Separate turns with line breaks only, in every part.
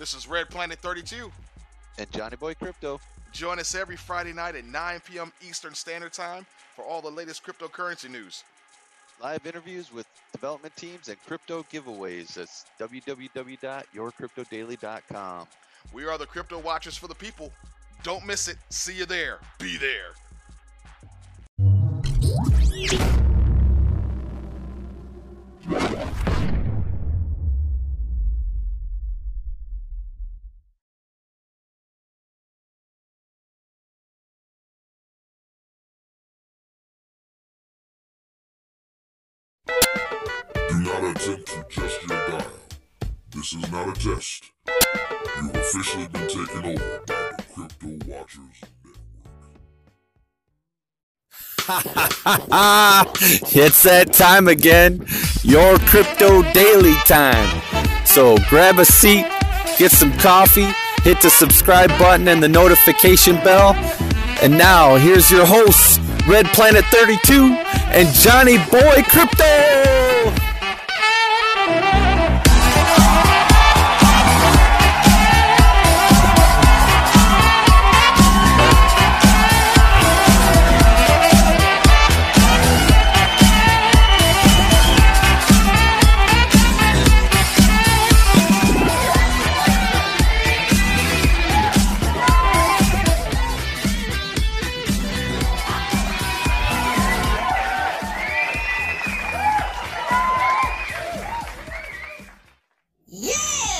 This is Red Planet 32.
And Johnny Boy Crypto.
Join us every Friday night at 9 p.m. Eastern Standard Time for all the latest cryptocurrency news.
Live interviews with development teams and crypto giveaways. That's www.yourcryptodaily.com.
We are the Crypto Watchers for the people. Don't miss it. See you there. Be there.
This is not a test. You have officially been taken over by the Crypto Watchers
it's that time again. Your crypto daily time. So grab a seat, get some coffee, hit the subscribe button and the notification bell. And now here's your hosts, Red Planet 32 and Johnny Boy Crypto.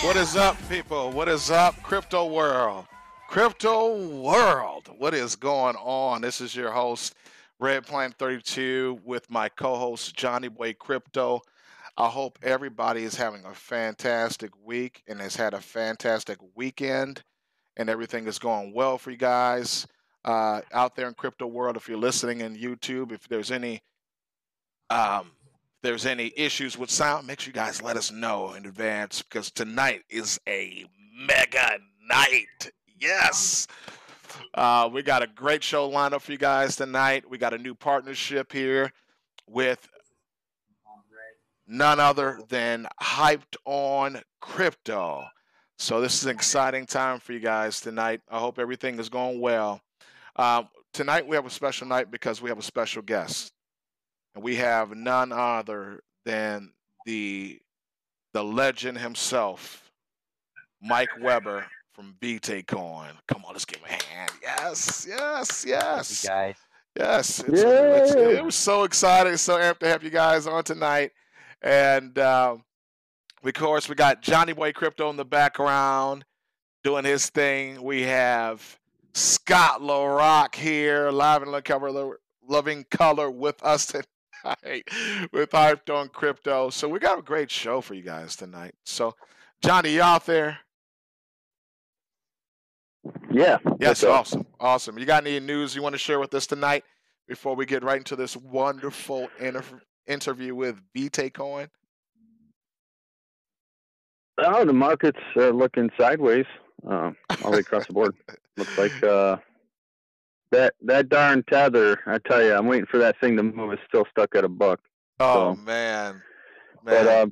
What is up, people? What is up, crypto world? Crypto world, what is going on? This is your host, Red Planet 32, with my co host, Johnny Boy Crypto. I hope everybody is having a fantastic week and has had a fantastic weekend, and everything is going well for you guys uh, out there in crypto world. If you're listening in YouTube, if there's any um, there's any issues with sound, make sure you guys let us know in advance because tonight is a mega night. Yes. Uh, we got a great show lined up for you guys tonight. We got a new partnership here with none other than Hyped on Crypto. So this is an exciting time for you guys tonight. I hope everything is going well. Um, tonight we have a special night because we have a special guest and we have none other than the the legend himself, Mike Weber from BT Coin. Come on, let's give him a hand. Yes, yes, yes.
guys.
Yes, it's, it's, it was so exciting, so amped to have you guys on tonight. And um, of course, we got Johnny Boy Crypto in the background doing his thing. We have Scott LaRock here, live in and cover, loving color with us tonight with Hyped on Crypto. So we got a great show for you guys tonight. So, Johnny, you out there?
Yeah.
Yes, awesome. Awesome. You got any news you want to share with us tonight before we get right into this wonderful inter- interview with BT Coin?
Oh, the market's uh, looking sideways uh, all the way across the board. Looks like uh, that that darn tether. I tell you, I'm waiting for that thing to move. It's still stuck at a buck.
Oh
So-
man, man.
But uh,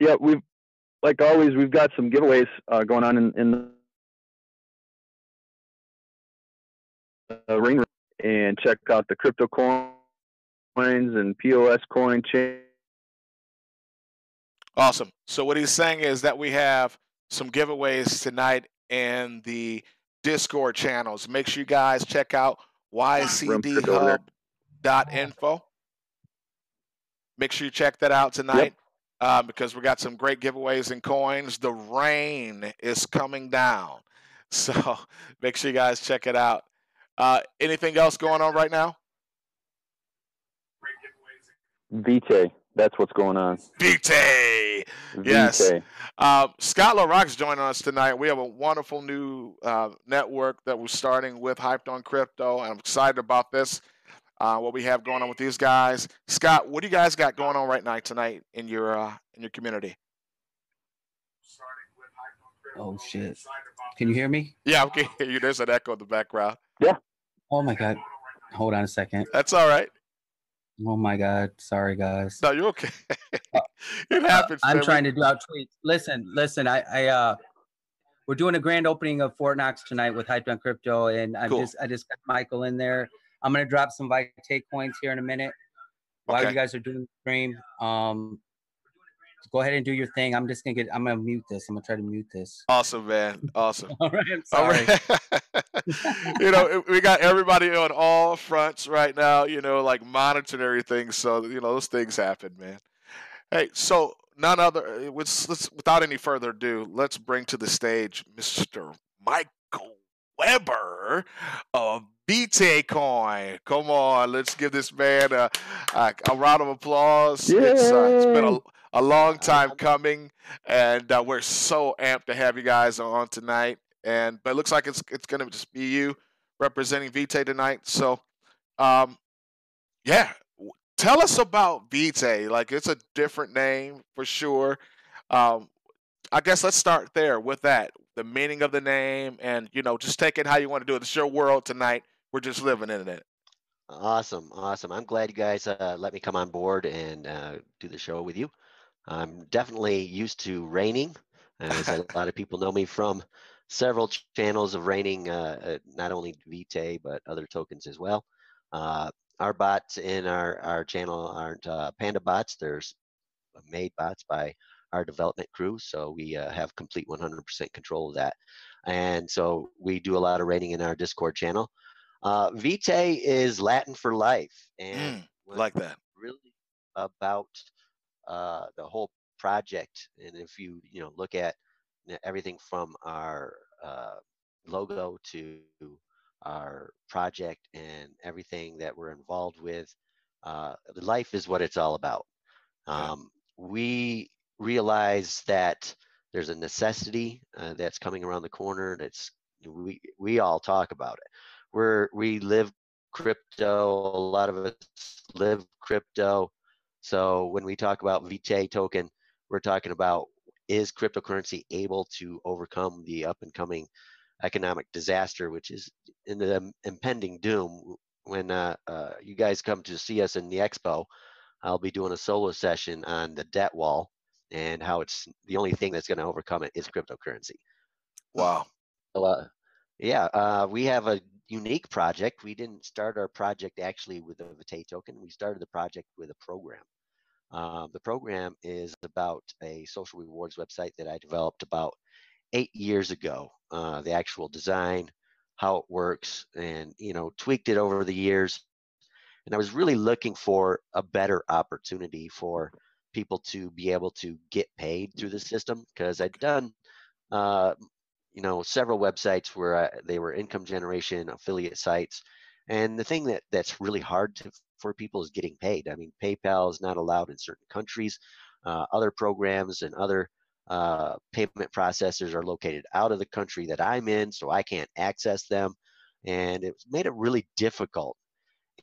yeah, we've like always we've got some giveaways uh, going on in, in the ring and check out the crypto coins and POS coin chain.
Awesome. So what he's saying is that we have some giveaways tonight in the Discord channels. Make sure you guys check out ycdhub.info. Make sure you check that out tonight uh, because we got some great giveaways and coins. The rain is coming down. So make sure you guys check it out. Uh, anything else going on right now?
Vite, that's what's going on.
BT. Yes.
Vite.
Uh, Scott LaRock's joining us tonight. We have a wonderful new uh, network that we're starting with Hyped on Crypto, and I'm excited about this. Uh, what we have going on with these guys. Scott, what do you guys got going on right now tonight in your uh, in your community?
Oh shit. Can you hear me?
Yeah, okay. Hear you. There's an echo in the background. Yeah.
Oh my god. Hold on a second.
That's all right.
Oh my god. Sorry guys.
No, you're okay. it happens.
I'm trying
We-
to do out tweets. Listen, listen, I I uh we're doing a grand opening of Fort Knox tonight with Hyped on Crypto, and I
Cool.
just I just got Michael in there. I'm gonna drop some Vite take coins here in a minute while
Okay.
you guys are doing the stream. Um, go ahead and do your thing. I'm just gonna get. I'm gonna mute this. I'm gonna try to mute this.
Awesome, man. Awesome.
All right. I'm sorry.
right. you know, we got everybody on all fronts right now, you know, like monitoring everything. So, you know, those things happen, man. Hey, so none other, let's, let's, without any further ado, let's bring to the stage Mr. Michael Weber of BT Coin. Come on, let's give this man a, a, a round of applause. It's, uh, it's been a,
Yay.
A long time coming, and uh, we're so amped to have you guys on tonight. And but it looks like it's it's going to just be you representing Vite tonight. So, um, yeah, tell us about Vite. Like it's a different name for sure. Um, I guess let's start there with that, the meaning of the name, and you know, just take it how you want to do it. It's your world tonight. We're just living in it.
Awesome, awesome. I'm glad you guys uh, let me come on board and uh, do the show with you. I'm definitely used to raining, as a lot of people know me from several ch- channels of raining, uh, uh, not only Vite, but other tokens as well. Uh, our bots in our, our channel aren't uh, Panda bots, they're made bots by our development crew, so we uh, have complete 100% control of that. And so we do a lot of raining in our Discord channel. Uh, Vitae is Latin for life, and
Mm, like that.
really about uh, the whole project. And if you you know look at everything from our uh, logo to our project and everything that we're involved with, uh, life is what it's all about. Um, we realize that there's a necessity uh, that's coming around the corner. That's we we all talk about it. We're we live crypto. A lot of us live crypto. So when we talk about Vitae token, we're talking about is cryptocurrency able to overcome the up and coming economic disaster, which is in the impending doom. When uh, uh, you guys come to see us in the expo, I'll be doing a solo session on the debt wall and how it's the only thing that's going to overcome it is cryptocurrency.
Wow.
So, uh, yeah, uh, we have a unique project. We didn't start our project actually with a Vitae token. We started the project with a program. Uh, the program is about a social rewards website that I developed about eight years ago. Uh, the actual design, how it works, and you know, tweaked it over the years. And I was really looking for a better opportunity for people to be able to get paid through the system because I'd done uh, you know several websites where I, they were income generation affiliate sites and the thing that that's really hard to, for people is getting paid. I mean paypal is not allowed in certain countries. Uh, other programs and other uh, payment processors are located out of the country that i'm in so i can't access them. And it made it really difficult.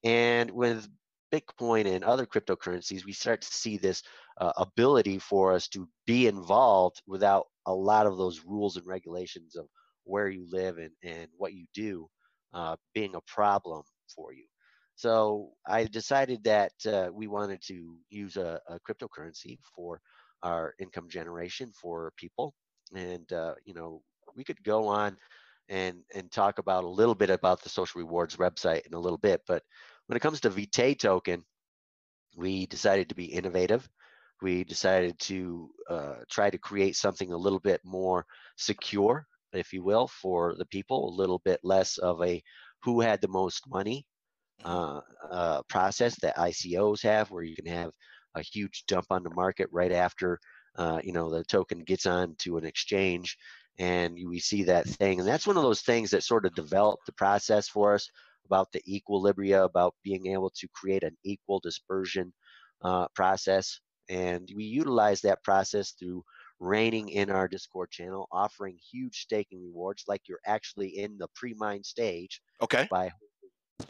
And with bitcoin and other cryptocurrencies we start to see this uh, ability for us to be involved without a lot of those rules and regulations of where you live and, and what you do uh, being a problem for you. So I decided that uh, we wanted to use a, a cryptocurrency for our income generation for people. And, uh, you know, we could go on and, and talk about a little bit about the social rewards website in a little bit. But when it comes to Vitae token, we decided to be innovative we decided to uh, try to create something a little bit more secure, if you will, for the people, a little bit less of a who had the most money uh, uh, process that ICOs have, where you can have a huge dump on the market right after uh, you know the token gets on to an exchange, and we see that thing, and that's one of those things that sort of developed the process for us about the equilibria, about being able to create an equal dispersion uh, process. And we utilize that process through raining in our Discord channel, offering huge staking rewards like you're actually in the pre-mine stage
Okay.
by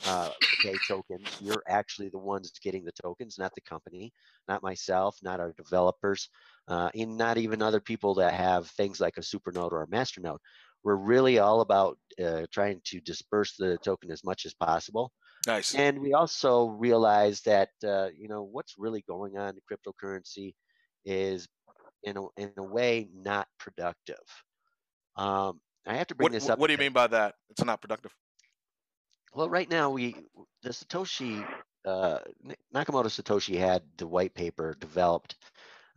uh, pay tokens. You're actually the ones getting the tokens, not the company, not myself, not our developers, uh, and not even other people that have things like a supernode or a masternode. We're really all about uh, trying to disperse the token as much as possible.
Nice.
And we also realize that uh, you know what's really going on in cryptocurrency is in a, in a way not productive. Um, I have to bring
What,
this up.
what do you mean by that? It's not productive.
Well, right now we the Satoshi uh, Nakamoto Satoshi had the white paper developed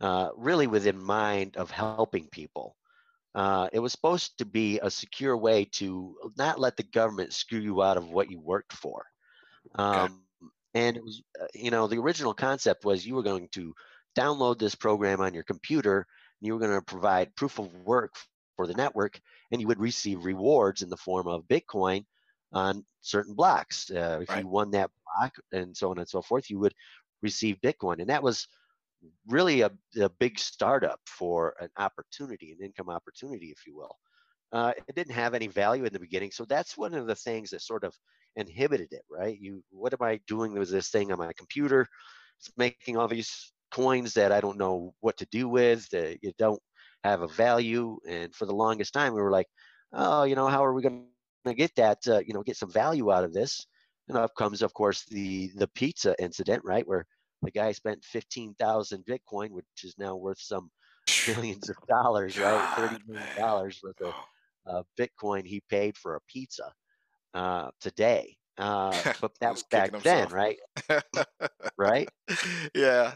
uh, really with in mind of helping people. Uh, it was supposed to be a secure way to not let the government screw you out of what you worked for. Um, And it was, uh, you know, the original concept was you were going to download this program on your computer, and you were going to provide proof of work for the network, and you would receive rewards in the form of Bitcoin on certain blocks. Uh, if
Right.
you won that block and so on and so forth, you would receive Bitcoin. And that was really a, a big startup for an opportunity, an income opportunity, if you will. Uh, it didn't have any value in the beginning. So that's one of the things that sort of inhibited it, right? You, what am I doing with this thing on my computer? It's making all these coins that I don't know what to do with, that you don't have a value. And for the longest time, we were like, oh, you know, how are we going to get that, uh, you know, get some value out of this? And up comes, of course, the the pizza incident, right, where the guy spent fifteen thousand Bitcoin, which is now worth some millions of dollars, right? Thirty million dollars worth of uh, Bitcoin he paid for a pizza uh, today. Uh, but that was back then,
himself.
right? Right.
yeah.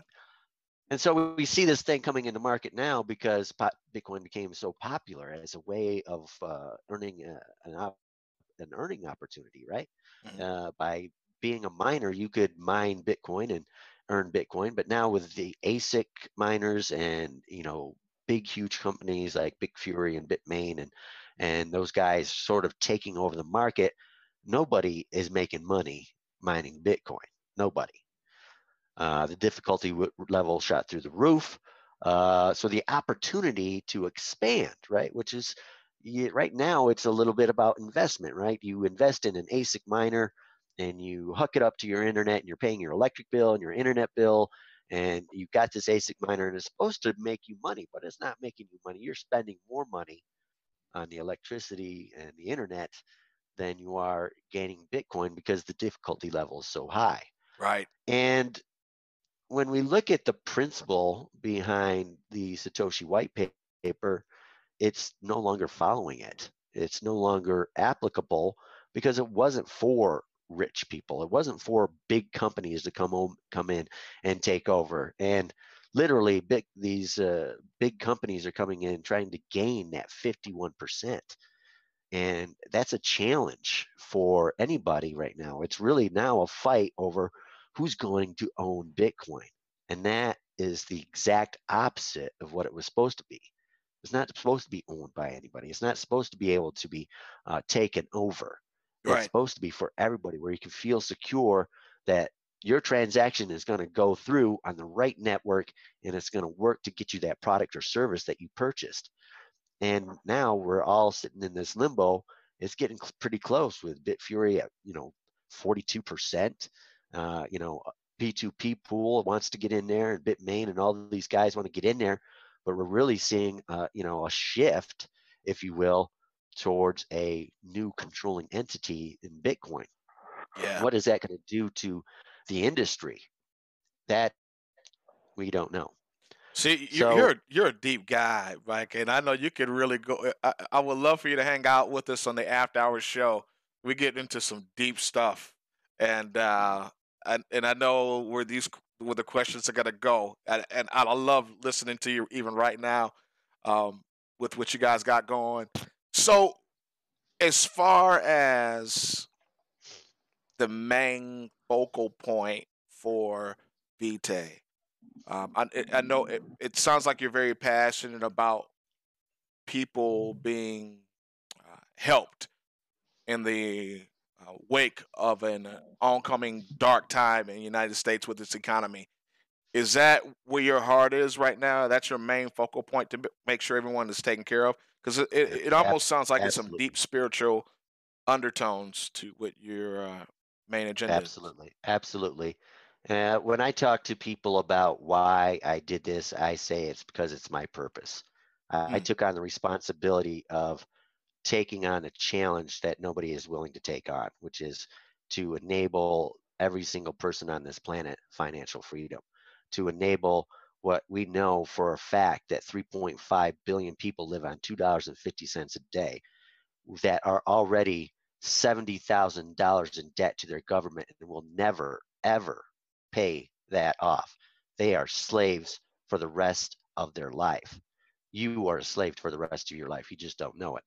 And so we see this thing coming into market now because Bitcoin became so popular as a way of uh, earning a, an, op- an earning opportunity, right?
Mhm.
Uh, by being a miner, you could mine Bitcoin and earn Bitcoin. But now with the ASIC miners and you know big huge companies like Bitfury and Bitmain and and those guys sort of taking over the market, nobody is making money mining Bitcoin. Nobody. Uh, the difficulty w- level shot through the roof. Uh, so the opportunity to expand, right, which is y- right now it's a little bit about investment, right? You invest in an ASIC miner and you hook it up to your internet and you're paying your electric bill and your internet bill and you've got this ASIC miner and it's supposed to make you money, but it's not making you money. You're spending more money on the electricity and the internet than you are gaining Bitcoin because the difficulty level is so high.
Right.
And when we look at the principle behind the Satoshi white paper, it's no longer following it. It's no longer applicable because it wasn't for rich people. It wasn't for big companies to come home, come in and take over. And literally, big these uh, big companies are coming in trying to gain that 51%. And that's a challenge for anybody right now. It's really now a fight over who's going to own Bitcoin. And that is the exact opposite of what it was supposed to be. It's not supposed to be owned by anybody. It's not supposed to be able to be uh, taken over. It's supposed to be for everybody where you can feel secure that your transaction is going to go through on the right network and it's going to work to get you that product or service that you purchased. And now we're all sitting in this limbo. It's getting pretty close with Bitfury at, you know, 42%. Uh, you know, P2P pool wants to get in there and Bitmain and all these guys want to get in there. But we're really seeing, uh, you know, a shift, if you will, towards a new controlling entity in Bitcoin.
Yeah.
What is that going to do to the industry? That we don't know.
See, you,
So-
you're you're a deep guy, Mike, and I know you could really go. I, I would love for you to hang out with us on the after hours show. We get into some deep stuff, and uh, and and I know where these where the questions are gonna go, and, and I love listening to you even right now, um, with what you guys got going. So, as far as the main focal point for Vitae. Um, I, I know it, it sounds like you're very passionate about people being uh, helped in the uh, wake of an uh, oncoming dark time in the United States with its economy. Is that where your heart is right now? That's your main focal point to make sure everyone is taken care of? Because it, it, it almost sounds like it's some deep spiritual undertones to what your uh, main agenda is.
Absolutely, absolutely. Uh, when I talk to people about why I did this, I say it's because it's my purpose. I, I
Mm.
took on the responsibility of taking on a challenge that nobody is willing to take on, which is to enable every single person on this planet financial freedom, to enable what we know for a fact that 3.5 billion people live on $2.50 a day that are already $70,000 in debt to their government and will never, ever pay that off. They are slaves for the rest of their life. You are a slave for the rest of your life. You just don't know it.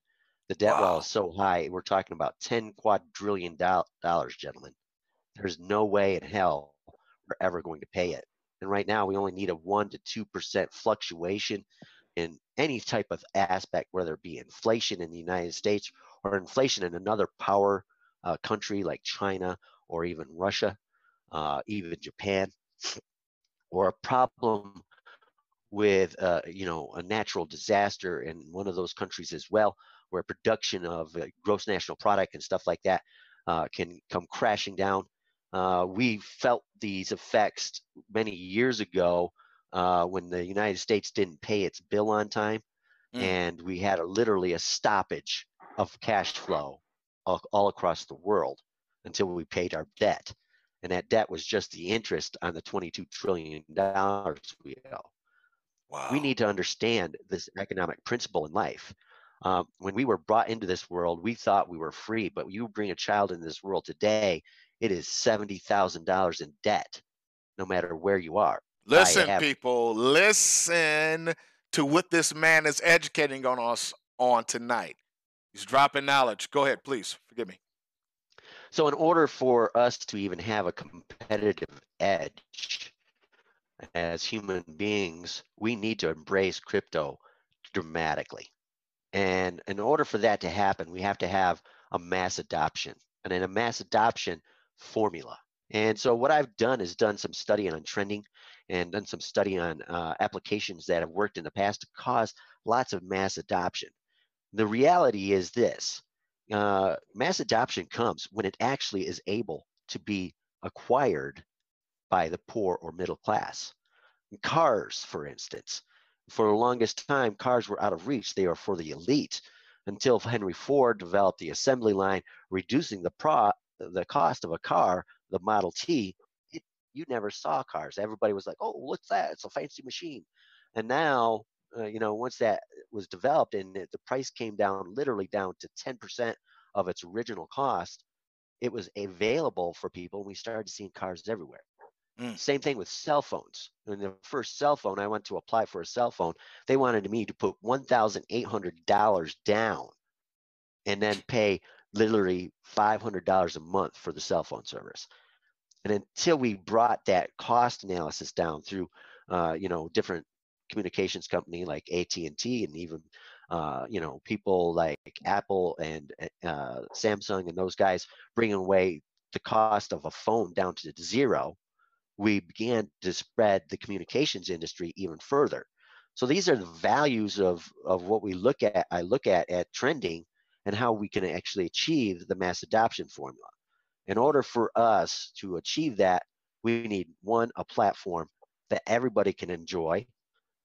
The debt wall is so high. We're talking about 10 quadrillion dollars, gentlemen. There's no way in hell we're ever going to pay it. And right now, we only need a 1% to 2% fluctuation in any type of aspect, whether it be inflation in the United States or inflation in another power uh, country like China or even Russia, uh, even Japan, or a problem with uh, you know a natural disaster in one of those countries as well, where production of uh, gross national product and stuff like that uh, can come crashing down. Uh, we felt these effects many years ago uh, when the United States didn't pay its bill on time,
Mm.
and we had a, literally a stoppage of cash flow all, all across the world until we paid our debt. And that debt was just the interest on the 22 trillion dollars we owe
Wow.
we need to understand this economic principle in life. Um, when we were brought into this world, we thought we were free, but you bring a child into this world today, it is seventy thousand dollars in debt, no matter where you are.
Listen,
have-
people, listen to what this man is educating on us on tonight. He's dropping knowledge. Go ahead, please. Forgive me.
So, in order for us to even have a competitive edge as human beings, we need to embrace crypto dramatically. And in order for that to happen, we have to have a mass adoption and then a mass adoption formula. And so, what I've done is done some study on trending and done some study on uh, applications that have worked in the past to cause lots of mass adoption. The reality is this uh, mass adoption comes when it actually is able to be acquired by the poor or middle class. Cars, for instance, for the longest time, cars were out of reach. They were for the elite until Henry Ford developed the assembly line, reducing the pro the cost of a car, the Model T. It, you never saw cars. Everybody was like, "Oh, what's that? It's a fancy machine." And now, uh, you know, once that was developed and the price came down, literally down to 10% of its original cost, it was available for people. We started seeing cars everywhere.
Mm.
Same thing with cell phones. When the first cell phone, I went to apply for a cell phone. They wanted me to put $1,800 down and then pay literally $500 a month for the cell phone service. And until we brought that cost analysis down through, uh, you know, different communications company like AT&T and even, uh, you know, people like Apple and uh, Samsung and those guys bringing away the cost of a phone down to zero, we began to spread the communications industry even further. So these are the values of, of what we look at, I look at at trending and how we can actually achieve the mass adoption formula. In order for us to achieve that, we need one, a platform that everybody can enjoy,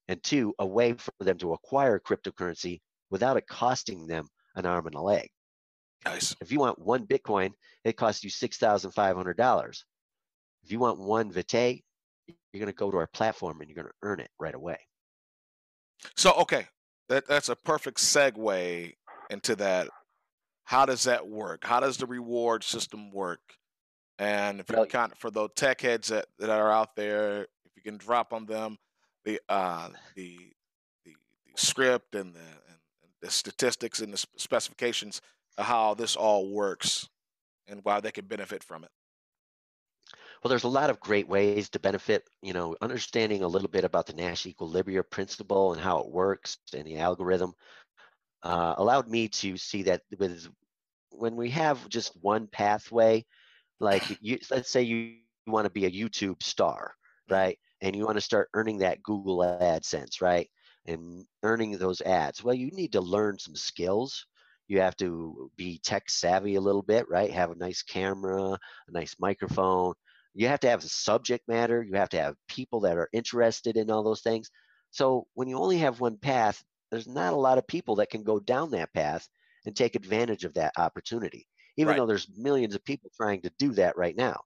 and two, a way for them to acquire cryptocurrency without it costing them an arm and a leg.
Nice.
If you want one Bitcoin, it costs you $6,500. If you want one Vitae, you're going to go to our platform and you're going to earn it right away.
So, okay, that, that's a perfect segue into that. How does that work? How does the reward system work? And if you kind of, for those tech heads that, that are out there, if you can drop on them the uh, the, the the script and the and the statistics and the specifications of how this all works and why they can benefit from it.
Well, there's a lot of great ways to benefit, you know, understanding a little bit about the Nash equilibrium principle and how it works and the algorithm uh, allowed me to see that with when we have just one pathway, like you, let's say you want to be a YouTube star, right? And you want to start earning that Google AdSense, right? And earning those ads. Well, you need to learn some skills. You have to be tech savvy a little bit, right? Have a nice camera, a nice microphone. You have to have the subject matter. You have to have people that are interested in all those things. So when you only have one path, there's not a lot of people that can go down that path and take advantage of that opportunity, even
Right.
though there's millions of people trying to do that right now.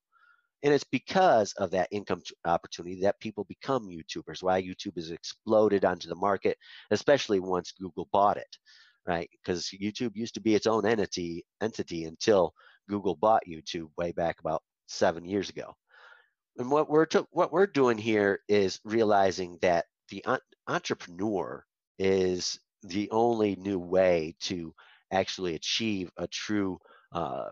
And it's because of that income t- opportunity that people become YouTubers, why YouTube has exploded onto the market, especially once Google bought it, right? Because YouTube used to be its own entity entity until Google bought YouTube way back about seven years ago. And what we're to, what we're doing here is realizing that the entrepreneur is the only new way to actually achieve a true uh,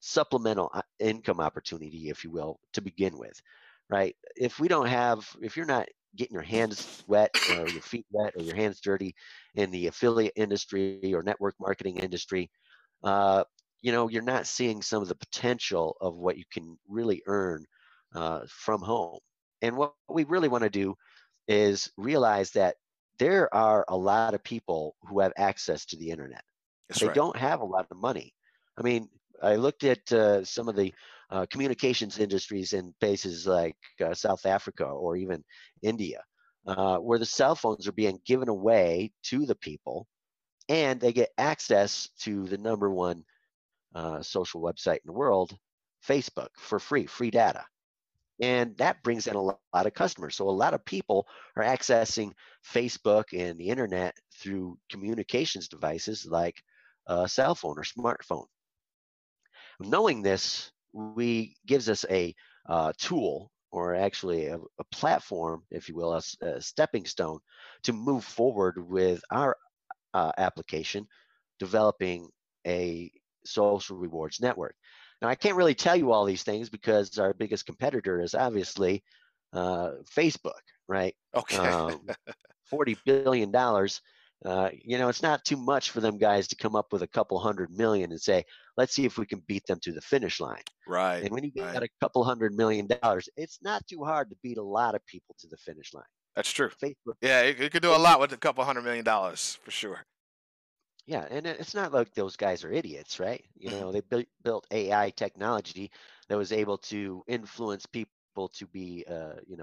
supplemental uh, income opportunity, if you will, to begin with, right? If we don't have, if you're not getting your hands wet or your feet wet or your hands dirty in the affiliate industry or network marketing industry, uh, you know, you're not seeing some of the potential of what you can really earn uh, from home. And what we really want to do is realize that there are a lot of people who have access to the internet.
That's
they
right.
don't have a lot of money. I mean, I looked at uh, some of the uh, communications industries in places like uh, South Africa or even India, uh, where the cell phones are being given away to the people, and they get access to the number one uh, social website in the world, Facebook, for free, free data. And that brings in a lot of customers. So a lot of people are accessing Facebook and the internet through communications devices like a cell phone or smartphone. Knowing this, we gives us a uh, tool or actually a, a platform, if you will, a stepping stone to move forward with our uh, application, developing a social rewards network. Now, I can't really tell you all these things because our biggest competitor is obviously uh, Facebook, right?
Okay.
Um, Forty billion dollars. Uh, you know, it's not too much for them guys to come up with a couple hundred million and say, let's see if we can beat them to the finish line.
right.
And when you
right.
got a couple hundred million dollars, it's not too hard to beat a lot of people to the finish line.
That's true.
Facebook
Yeah, you, you could do a lot with a couple hundred million dollars for sure.
Yeah, and it's not like those guys are idiots, right? You
Mhm.
know, they built built AI technology that was able to influence people to be, uh, you know,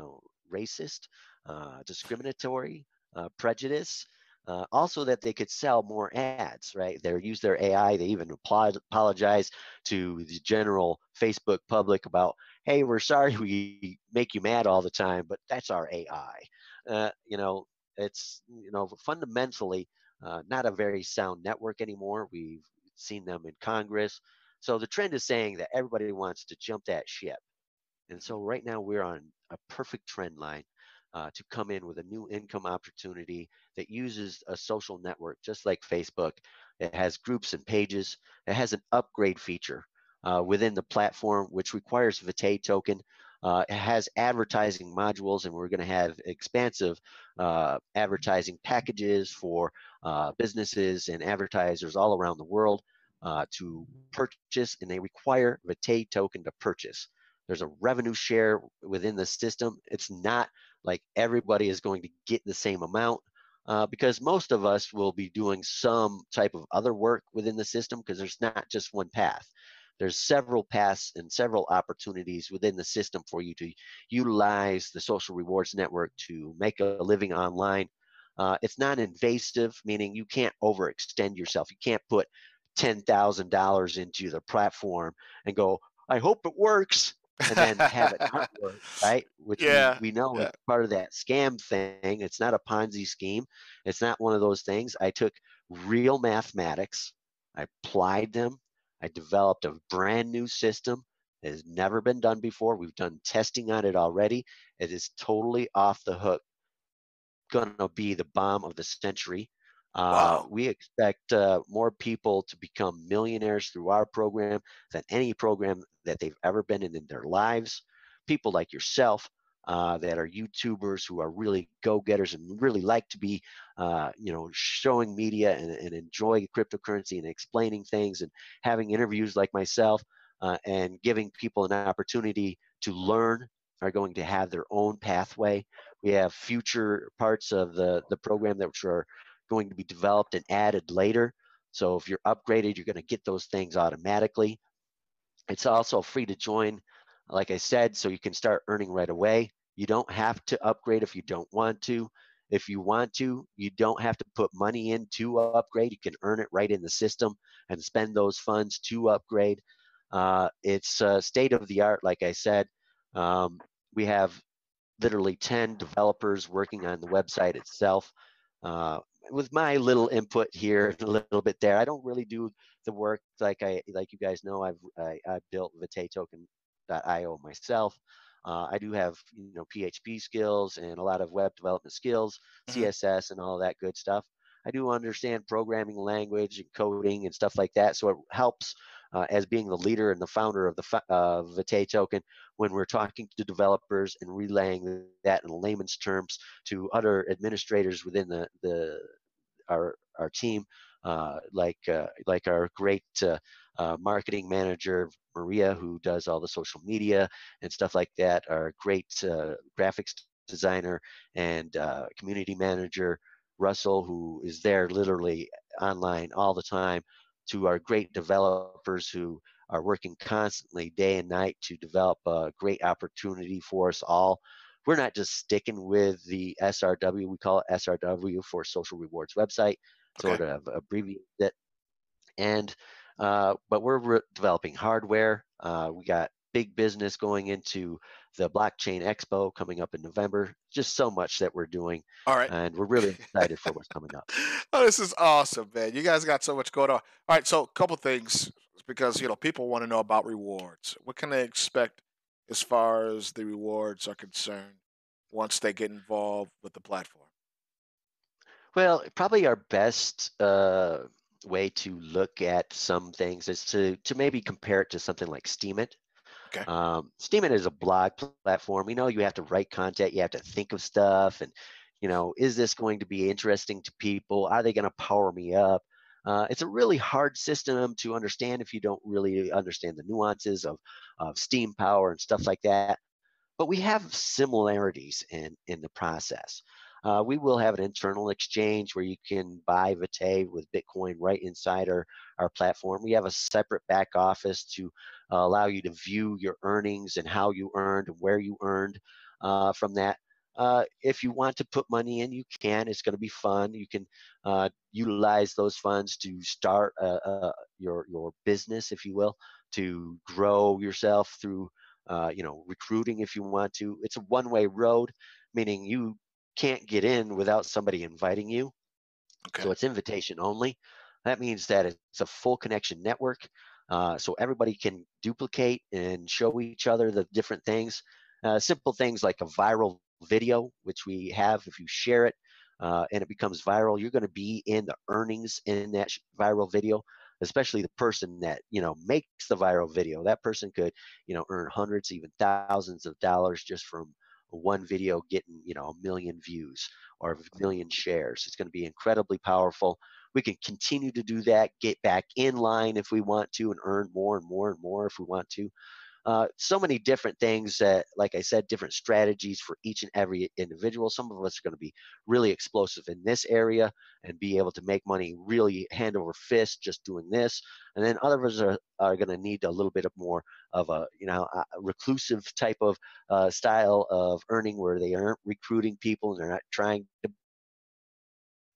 racist, uh, discriminatory, uh, prejudice. Uh, also, that they could sell more ads, right? They use their AI. They even applaud, apologize to the general Facebook public about, "Hey, we're sorry we make you mad all the time, but that's our AI." Uh, you know, it's you know fundamentally uh, not a very sound network anymore. We've seen them in Congress. So the trend is saying that everybody wants to jump that ship. And so right now we're on a perfect trend line uh, to come in with a new income opportunity that uses a social network just like Facebook. It has groups and pages. It has an upgrade feature uh, within the platform, which requires Vitae token. Uh, it has advertising modules, and we're going to have expansive uh, advertising packages for uh, businesses and advertisers all around the world uh, to purchase, and they require Vitae token to purchase. There's a revenue share within the system. It's not like everybody is going to get the same amount uh, because most of us will be doing some type of other work within the system because there's not just one path. There's several paths and several opportunities within the system for you to utilize the social rewards network to make a living online. Uh, it's not invasive, meaning you can't overextend yourself. You can't put $10,000 into the platform and go, I hope it works, and then have it not work, right? Which we-
Yeah,
we, know
yeah.
is part of that scam thing. It's not a Ponzi scheme. It's not one of those things. I took real mathematics, I applied them, I developed a brand new system that has never been done before. We've done testing on it already. It is totally off the hook. Gonna be the bomb of the century. Uh,
Wow.
we expect uh, more people to become millionaires through our program than any program that they've ever been in in their lives. People like yourself uh, that are YouTubers who are really go-getters and really like to be, uh, you know, showing media and, and cryptocurrency and explaining things and having interviews like myself uh, and giving people an opportunity to learn are going to have their own pathway. We have future parts of the, the program that are going to be developed and added later. So if you're upgraded, you're going to get those things automatically. It's also free to join, like I said, so you can start earning right away. You don't have to upgrade if you don't want to. If you want to, you don't have to put money in to upgrade. You can earn it right in the system and spend those funds to upgrade. Uh, it's uh, state of the art, like I said. Um, we have literally 10 developers working on the website itself. Uh, with my little input here, a little bit there, I don't really do the work like I like you guys know. I've I, I built VitaeToken.io myself. Uh, I do have you know PHP skills and a lot of web development skills,
Mhm.
CSS and all that good stuff. I do understand programming language and coding and stuff like that, so it helps uh, as being the leader and the founder of the uh, Vite token when we're talking to developers and relaying that in layman's terms to other administrators within the the our our team, uh, like uh, like our great uh, marketing manager Maria, who does all the social media and stuff like that. Our great uh, graphics designer and uh, community manager Russell, who is there literally online all the time. To our great developers who are working constantly day and night to develop a great opportunity for us all we're not just sticking with the SRW. We call it SRW for Social Rewards Website,
Okay.
sort of abbreviate it. And uh, but we're re- developing hardware. Uh, we got big business going into the blockchain expo coming up in November. Just so much that we're doing,
All right.
and we're really excited for what's coming up.
oh, this is awesome, man. You guys got so much going on. All right, so a couple things because you know people want to know about rewards. What can they expect as far as the rewards are concerned once they get involved with the platform?
Well, probably our best uh, way to look at some things is to to maybe compare it to something like Steemit.
Okay.
Um, Steemit is a blog platform. You know, you have to write content, you have to think of stuff, and you know, is this going to be interesting to people? Are they going to power me up? Uh, it's a really hard system to understand if you don't really understand the nuances of, of Steem Power and stuff like that. But we have similarities in, in the process. Uh, we will have an internal exchange where you can buy Vite with Bitcoin right inside our, our platform. We have a separate back office to uh, allow you to view your earnings and how you earned and where you earned uh, from that. Uh, if you want to put money in, you can. It's going to be fun. You can uh, utilize those funds to start uh, your your business, if you will, to grow yourself through uh, you know recruiting if you want to. It's a one-way road, meaning you can't get in without somebody inviting you.
Okay.
So it's invitation only. That means that it's a full connection network. Uh, so everybody can duplicate and show each other the different things. Uh, simple things like a viral video, which we have if you share it uh, and it becomes viral, you're going to be in the earnings in that viral video, especially the person that, you know, makes the viral video. That person could, you know, earn hundreds, even thousands of dollars just from one video getting, you know, a million views or a million shares. It's going to be incredibly powerful. We can continue to do that, get back in line if we want to, and earn more and more and more if we want to. Uh, so many different things that, like I said, different strategies for each and every individual. Some of us are going to be really explosive in this area and be able to make money really hand over fist just doing this. And then others are, are going to need a little bit of more of a, you know, a reclusive type of uh, style of earning where they aren't recruiting people and they're not trying to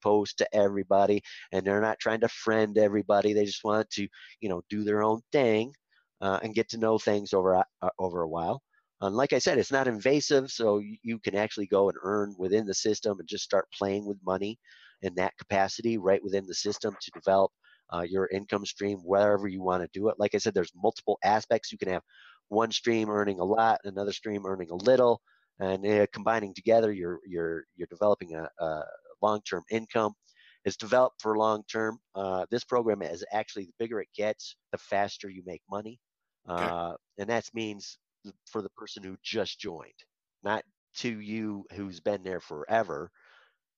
post to everybody and they're not trying to friend everybody. They just want to, you know, do their own thing uh, and get to know things over uh, over a while. And like I said, it's not invasive, so you, you can actually go and earn within the system and just start playing with money in that capacity right within the system to develop uh, your income stream wherever you want to do it. Like I said, there's multiple aspects. You can have one stream earning a lot, another stream earning a little, and uh, combining together, you're you're you're developing a, a long-term income. It's developed for long-term. Uh, this program is actually the bigger it gets, the faster you make money,
Okay.
uh, and that means for the person who just joined, not to you who's been there forever.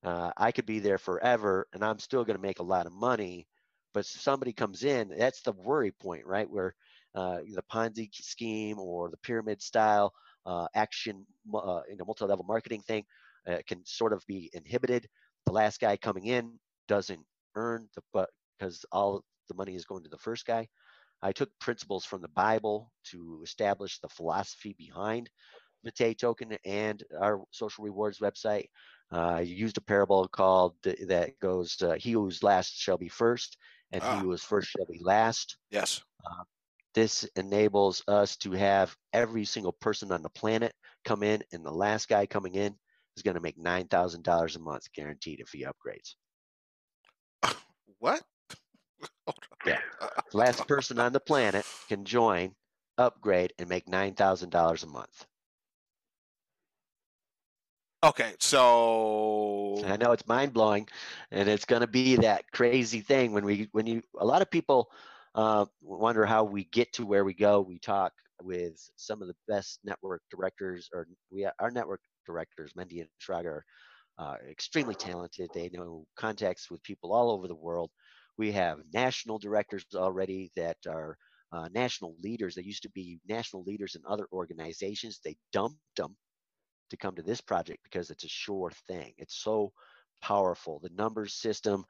Uh, I could be there forever and I'm still going to make a lot of money. But somebody comes in, that's the worry point, right? Where uh, the Ponzi scheme or the pyramid style uh, action, uh, you know, multi-level marketing thing uh, can sort of be inhibited. The last guy coming in doesn't earn the, but because all the money is going to the first guy. I took principles from the Bible to establish the philosophy behind Vite token and our social rewards website. Uh, I used a parable called that goes, uh, "He who's last shall be first, and
Ah.
he who is first shall be last."
Yes.
This enables us to have every single person on the planet come in, and the last guy coming in is going to make nine thousand dollars a month guaranteed if he upgrades.
What?
Yeah. Uh, uh, Last uh, person on the planet can join, upgrade, and make nine thousand dollars a month.
Okay, so
I know it's mind blowing, and it's going to be that crazy thing when we when you a lot of people uh, wonder how we get to where we go. We talk with some of the best network directors, or we our network directors, Mendy and Schrager, uh, extremely talented. They know contacts with people all over the world. We have national directors already that are uh, national leaders. They used to be national leaders in other organizations. They dumped them to come to this project because it's a sure thing. It's so powerful. The numbers system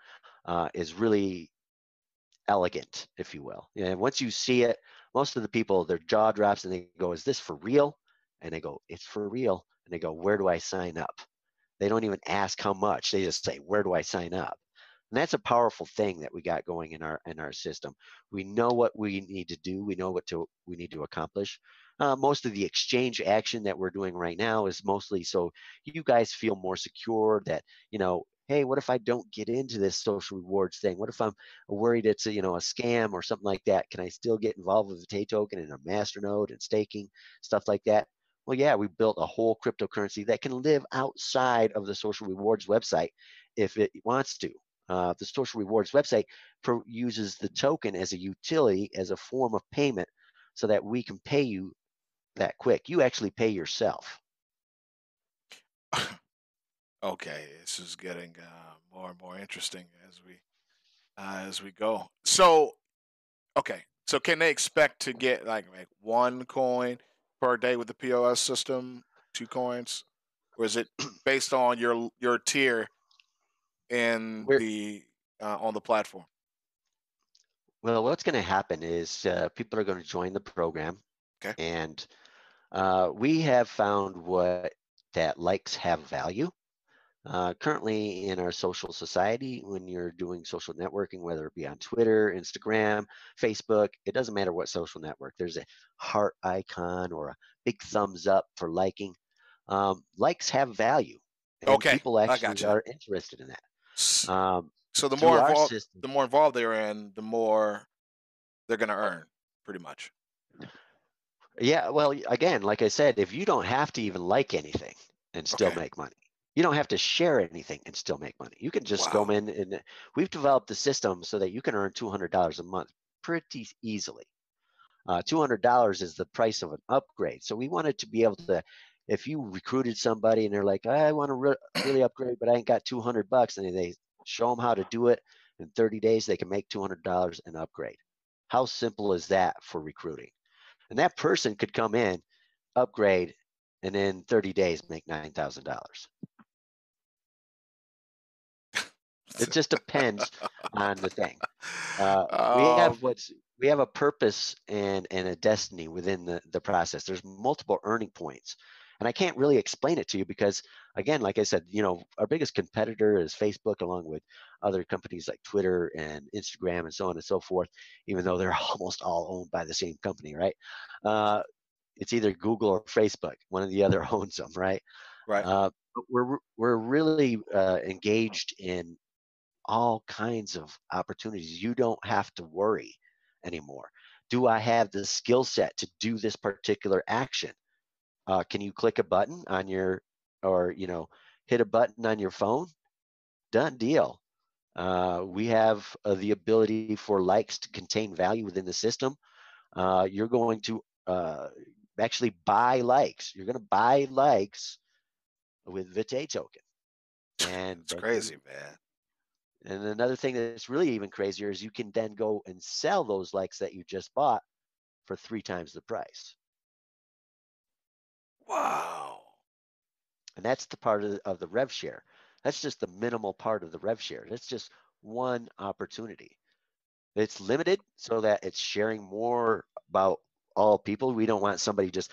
uh, is really elegant, if you will. And once you see it, most of the people, their jaw drops and they go, Is this for real? And they go, It's for real. And they go, Where do I sign up? They don't even ask how much. They just say, Where do I sign up? And that's a powerful thing that we got going in our in our system. We know what we need to do. We know what to we need to accomplish. Uh, most of the exchange action that we're doing right now is mostly so you guys feel more secure that you know hey what if i don't get into this social rewards thing what if i'm worried it's a, you know a scam or something like that can i still get involved with Vitae token and a masternode and staking stuff like that well yeah we built a whole cryptocurrency that can live outside of the social rewards website if it wants to uh, the social rewards website pro- uses the token as a utility as a form of payment so that we can pay you that quick. You actually pay yourself.
okay, this is getting uh, more and more interesting as we uh, as we go. So, okay, so can they expect to get like, like one coin per day with the POS system, two coins, or is it based on your your tier in We're, the uh, on the platform?
Well, what's going to happen is uh, people are going to join the program,
okay.
and uh, we have found what that likes have value. Uh, currently in our social society, when you're doing social networking, whether it be on Twitter, Instagram, Facebook, it doesn't matter what social network, there's a heart icon or a big thumbs up for liking. Um, likes have value.
Okay.
People actually are interested in that. Um,
so the more involved, system, the more involved they're in, the more they're going to earn, pretty much.
Yeah, well, again, like I said, if you don't have to even like anything and still
Okay.
make money, you don't have to share anything and still make money. You can just
Wow.
go in and we've developed the system so that you can earn $200 a month pretty easily. Uh, $200 is the price of an upgrade. So we wanted to be able to, if you recruited somebody and they're like, I want to re- really upgrade, but I ain't got 200 bucks, and they show them how to do it in 30 days, they can make $200 and upgrade. How simple is that for recruiting? And that person could come in, upgrade, and in 30 days make $9,000. It just depends on the thing. Uh, we
Um,
have what's we have a purpose and and a destiny within the the process. There's multiple earning points, and I can't really explain it to you because again, like I said, you know, our biggest competitor is Facebook, along with other companies like Twitter and Instagram and so on and so forth. Even though they're almost all owned by the same company, right? Uh, it's either Google or Facebook. One or the other owns them, right?
right.
Uh, but we're we're really uh, engaged in all kinds of opportunities. You don't have to worry anymore. Do I have the skill set to do this particular action? Uh, can you click a button on your, or you know, hit a button on your phone? Done deal. Uh, we have uh, the ability for likes to contain value within the system. Uh, you're going to uh, actually buy likes. You're going to buy likes with Vitae token. And
it's crazy, man.
And another thing that's really even crazier is you can then go and sell those likes that you just bought for three times the price.
Wow.
And that's the part of the, of the rev share. That's just the minimal part of the rev share. That's just one opportunity. It's limited so that it's sharing more about all people. We don't want somebody just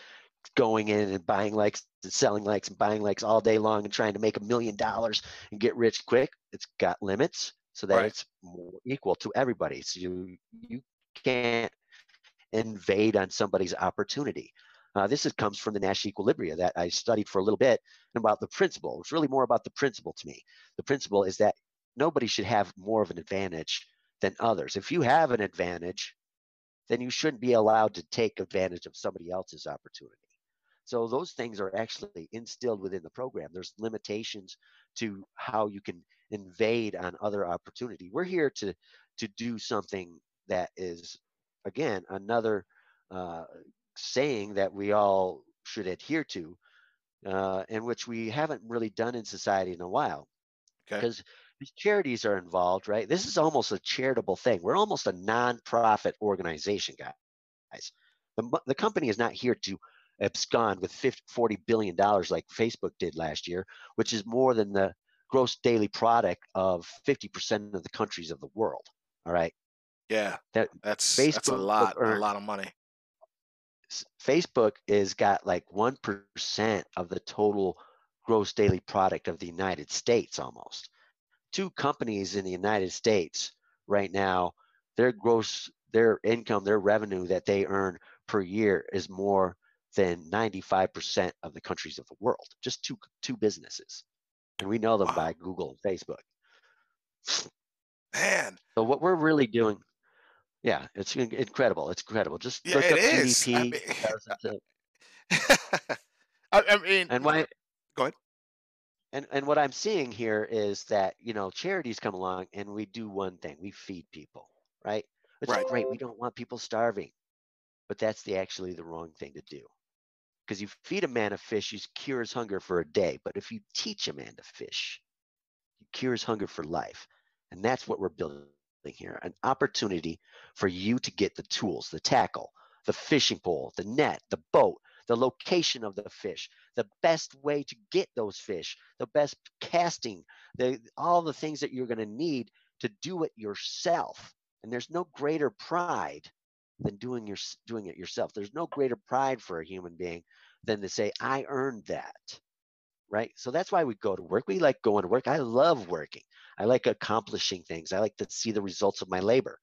going in and buying likes and selling likes and buying likes all day long and trying to make a million dollars and get rich quick. It's got limits so that
Right.
it's more equal to everybody. So you you can't invade on somebody's opportunity. Uh, this is, comes from the Nash equilibria that I studied for a little bit and about the principle. It's really more about the principle to me. The principle is that nobody should have more of an advantage than others. If you have an advantage, then you shouldn't be allowed to take advantage of somebody else's opportunity. So those things are actually instilled within the program. There's limitations to how you can invade on other opportunity. We're here to to do something that is again another uh, saying that we all should adhere to, uh, and which we haven't really done in society in a while.
Okay.
Because these charities are involved, right? This is almost a charitable thing. We're almost a non-profit organization, guys. The, the company is not here to abscond with 50, 40 billion dollars like Facebook did last year, which is more than the gross daily product of 50% of the countries of the world. All right.
Yeah,
That
that's that's a
Facebook
lot, a lot of money.
Facebook is got like 1% of the total gross daily product of the United States almost. Two companies in the United States right now, their gross, their income, their revenue that they earn per year is more than 95% of the countries of the world. Just two two businesses. And we know them
Wow.
by Google and Facebook.
Man,
So what we're really doing, yeah, it's incredible. It's incredible. Just
Yeah,
look
it
up
is. I
GDP.
mean-
2000
I, I mean,
and why
Go ahead.
and and what i'm seeing here is that you know charities come along and we do one thing we feed people right it's
Right.
great we don't want people starving but that's the actually the wrong thing to do because you feed a man a fish he cures hunger for a day but if you teach a man to fish he cures hunger for life and that's what we're building here an opportunity for you to get the tools the tackle the fishing pole the net the boat the location of the fish the best way to get those fish, the best casting, the all the things that you're going to need to do it yourself. And there's no greater pride than doing your doing it yourself. There's no greater pride for a human being than to say I earned that. Right? So that's why we go to work. We like going to work. I love working. I like accomplishing things. I like to see the results of my labor.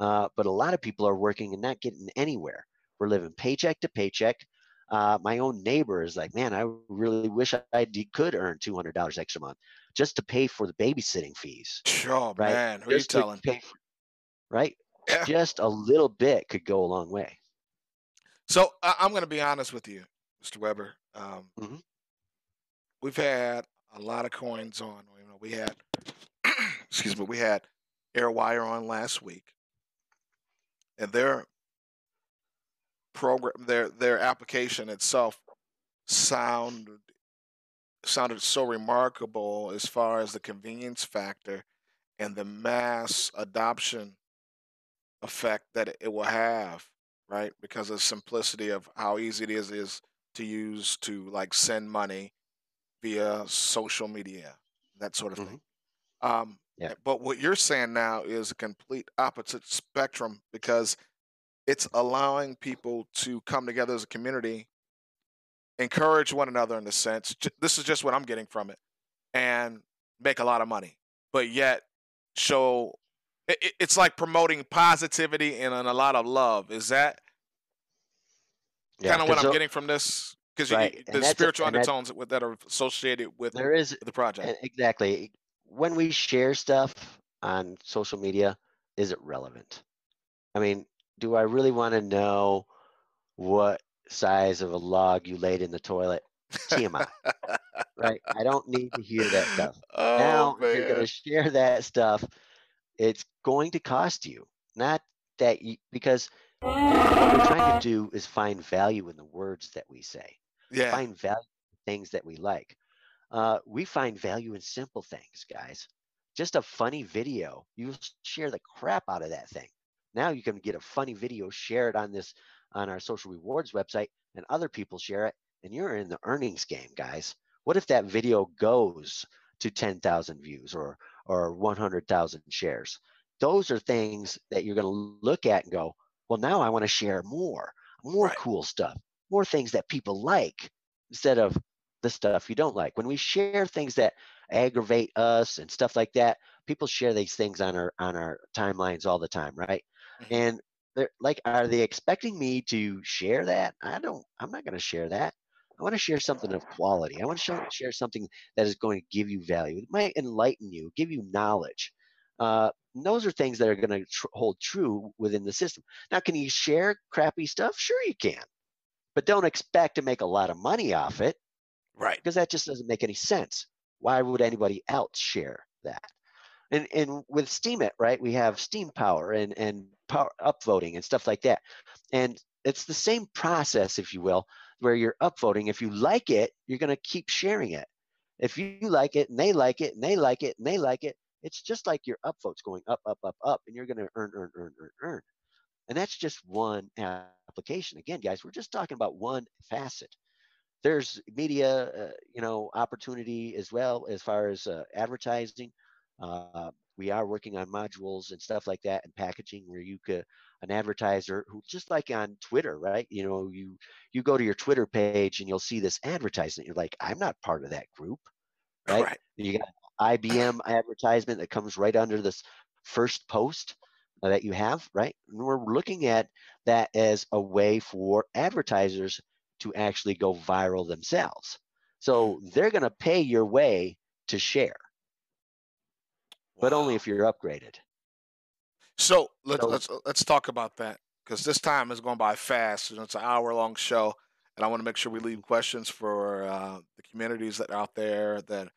Uh, but a lot of people are working and not getting anywhere. We're living paycheck to paycheck uh, my own neighbor is like, man, I really wish I could earn two hundred dollars extra a month just to pay for the babysitting fees.
sure,
Right.
man. Who are you telling?
for- right?
Yeah.
Just a little bit could go a long way.
So I, I'm going to be honest with you, Mr. Weber. Um,
Mhm.
We've had a lot of coins on. You know, we had, excuse me, we had AirWire on last week, and their program, their their application itself, sounded sounded so remarkable as far as the convenience factor and the mass adoption effect that it- will have right? Because of the simplicity of how easy it is is to use to like send money via social media, that sort of
Mhm.
thing. Um,
Yeah.
But what you're saying now is a complete opposite spectrum because it's allowing people to come together as a community, encourage one another in a sense. This is just what I'm getting from it, and make a lot of money, but yet show it, it- it's like promoting positivity and, and a lot of love. Is that
Yeah,
kind of what I'm getting from this? Because
Right,
the
that's a-
spiritual
that-
undertones that are associated with
there is
the project.
Exactly. When we share stuff on social media, is it relevant? I mean, do I really want to know what size of a log you laid in the toilet? TMI, right? I don't need to hear that stuff.
oh
now, if you're going to share that stuff, it's going to cost you. Not that you, because what we're trying to do is find value in the words that we say
yeah,
find value in things that we like. Uh, we find value in simple things, guys. Just a funny video, you share the crap out of that thing. Now you can get a funny video, share it on this on our social rewards website, and other people share it, and you're in the earnings game, guys. What if that video goes to 10,000 views or or 100,000 shares? Those are things that you're going to look at and go, well, now I want to share more, more
Right.
cool stuff, more things that people like instead of the stuff you don't like. When we share things that aggravate us and stuff like that, people share these things on our on our timelines all the time, right?
Mhm.
And they're like, are they expecting me to share that? I don't. I'm not going to share that. I want to share something of quality. I want to show, share something that is going to give you value. It might enlighten you, give you knowledge. Uh, those are things that are going to tr- hold true within the system. Now, can you share crappy stuff? Sure, you can, but don't expect to make a lot of money off it
Right.
because that just doesn't make any sense. Why would anybody else share that? And and with Steemit right, we have Steem Power and and power upvoting and stuff like that. And it's the same process, if you will, where you're upvoting. If you like it, you're going to keep sharing it. If you like it and they like it and they like it and they like it, it's just like your upvotes going up, up, up, up, and you're going to earn, earn, earn, earn, earn. And that's just one application. Again, guys, we're just talking about one facet there's media, uh, you know, opportunity as well as far as uh, advertising. Uh, we are working on modules and stuff like that and packaging where you could an advertiser who just like on Twitter, right? You know, you you go to your Twitter page and you'll see this advertisement. You're like, I'm not part of that group, right?
Right.
You got IBM advertisement that comes right under this first post that you have, right? And we're looking at that as a way for advertisers to actually go viral themselves. So hmm. they're going to pay your way to share, but only if you're upgraded.
So let's
So-
let's let's talk about that because this time is going by fast. You know, it's an hour long show, and I want to make sure we leave questions for uh, the communities that are out there that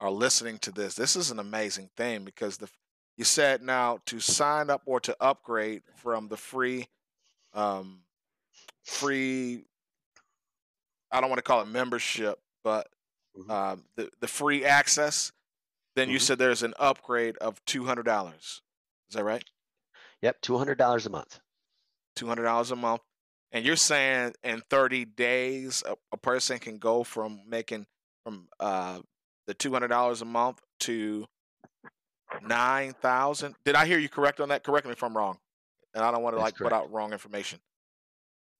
are listening to this. This is an amazing thing because the you said now to sign up or to upgrade from the free, um, free. I don't want to call it membership, but
Mhm.
um, the the free access. Then you
Mhm.
said there's an upgrade of two hundred dollars. Is that right?
Yep, $200 a month.
two hundred dollars a month, and you're saying in thirty days a, a person can go from making from uh the two hundred dollars a month to nine thousand. Did I hear you correct on that? Correct me if I'm wrong, and I don't want to
That's
like put out wrong information.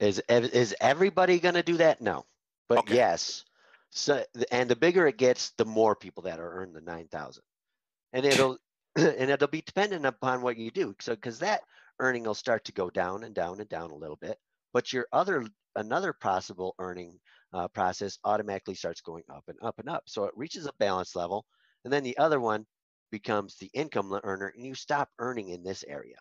Is is everybody going to do that? No, but
Okay.
yes. So and the bigger it gets, the more people that are earning the nine thousand, and it'll and it'll be dependent upon what you do. So because that earning will start to go down and down and down a little bit, but your other another possible earning uh, process automatically starts going up and up and up. So it reaches a balance level, and then the other one becomes the income earner, and you stop earning in this area.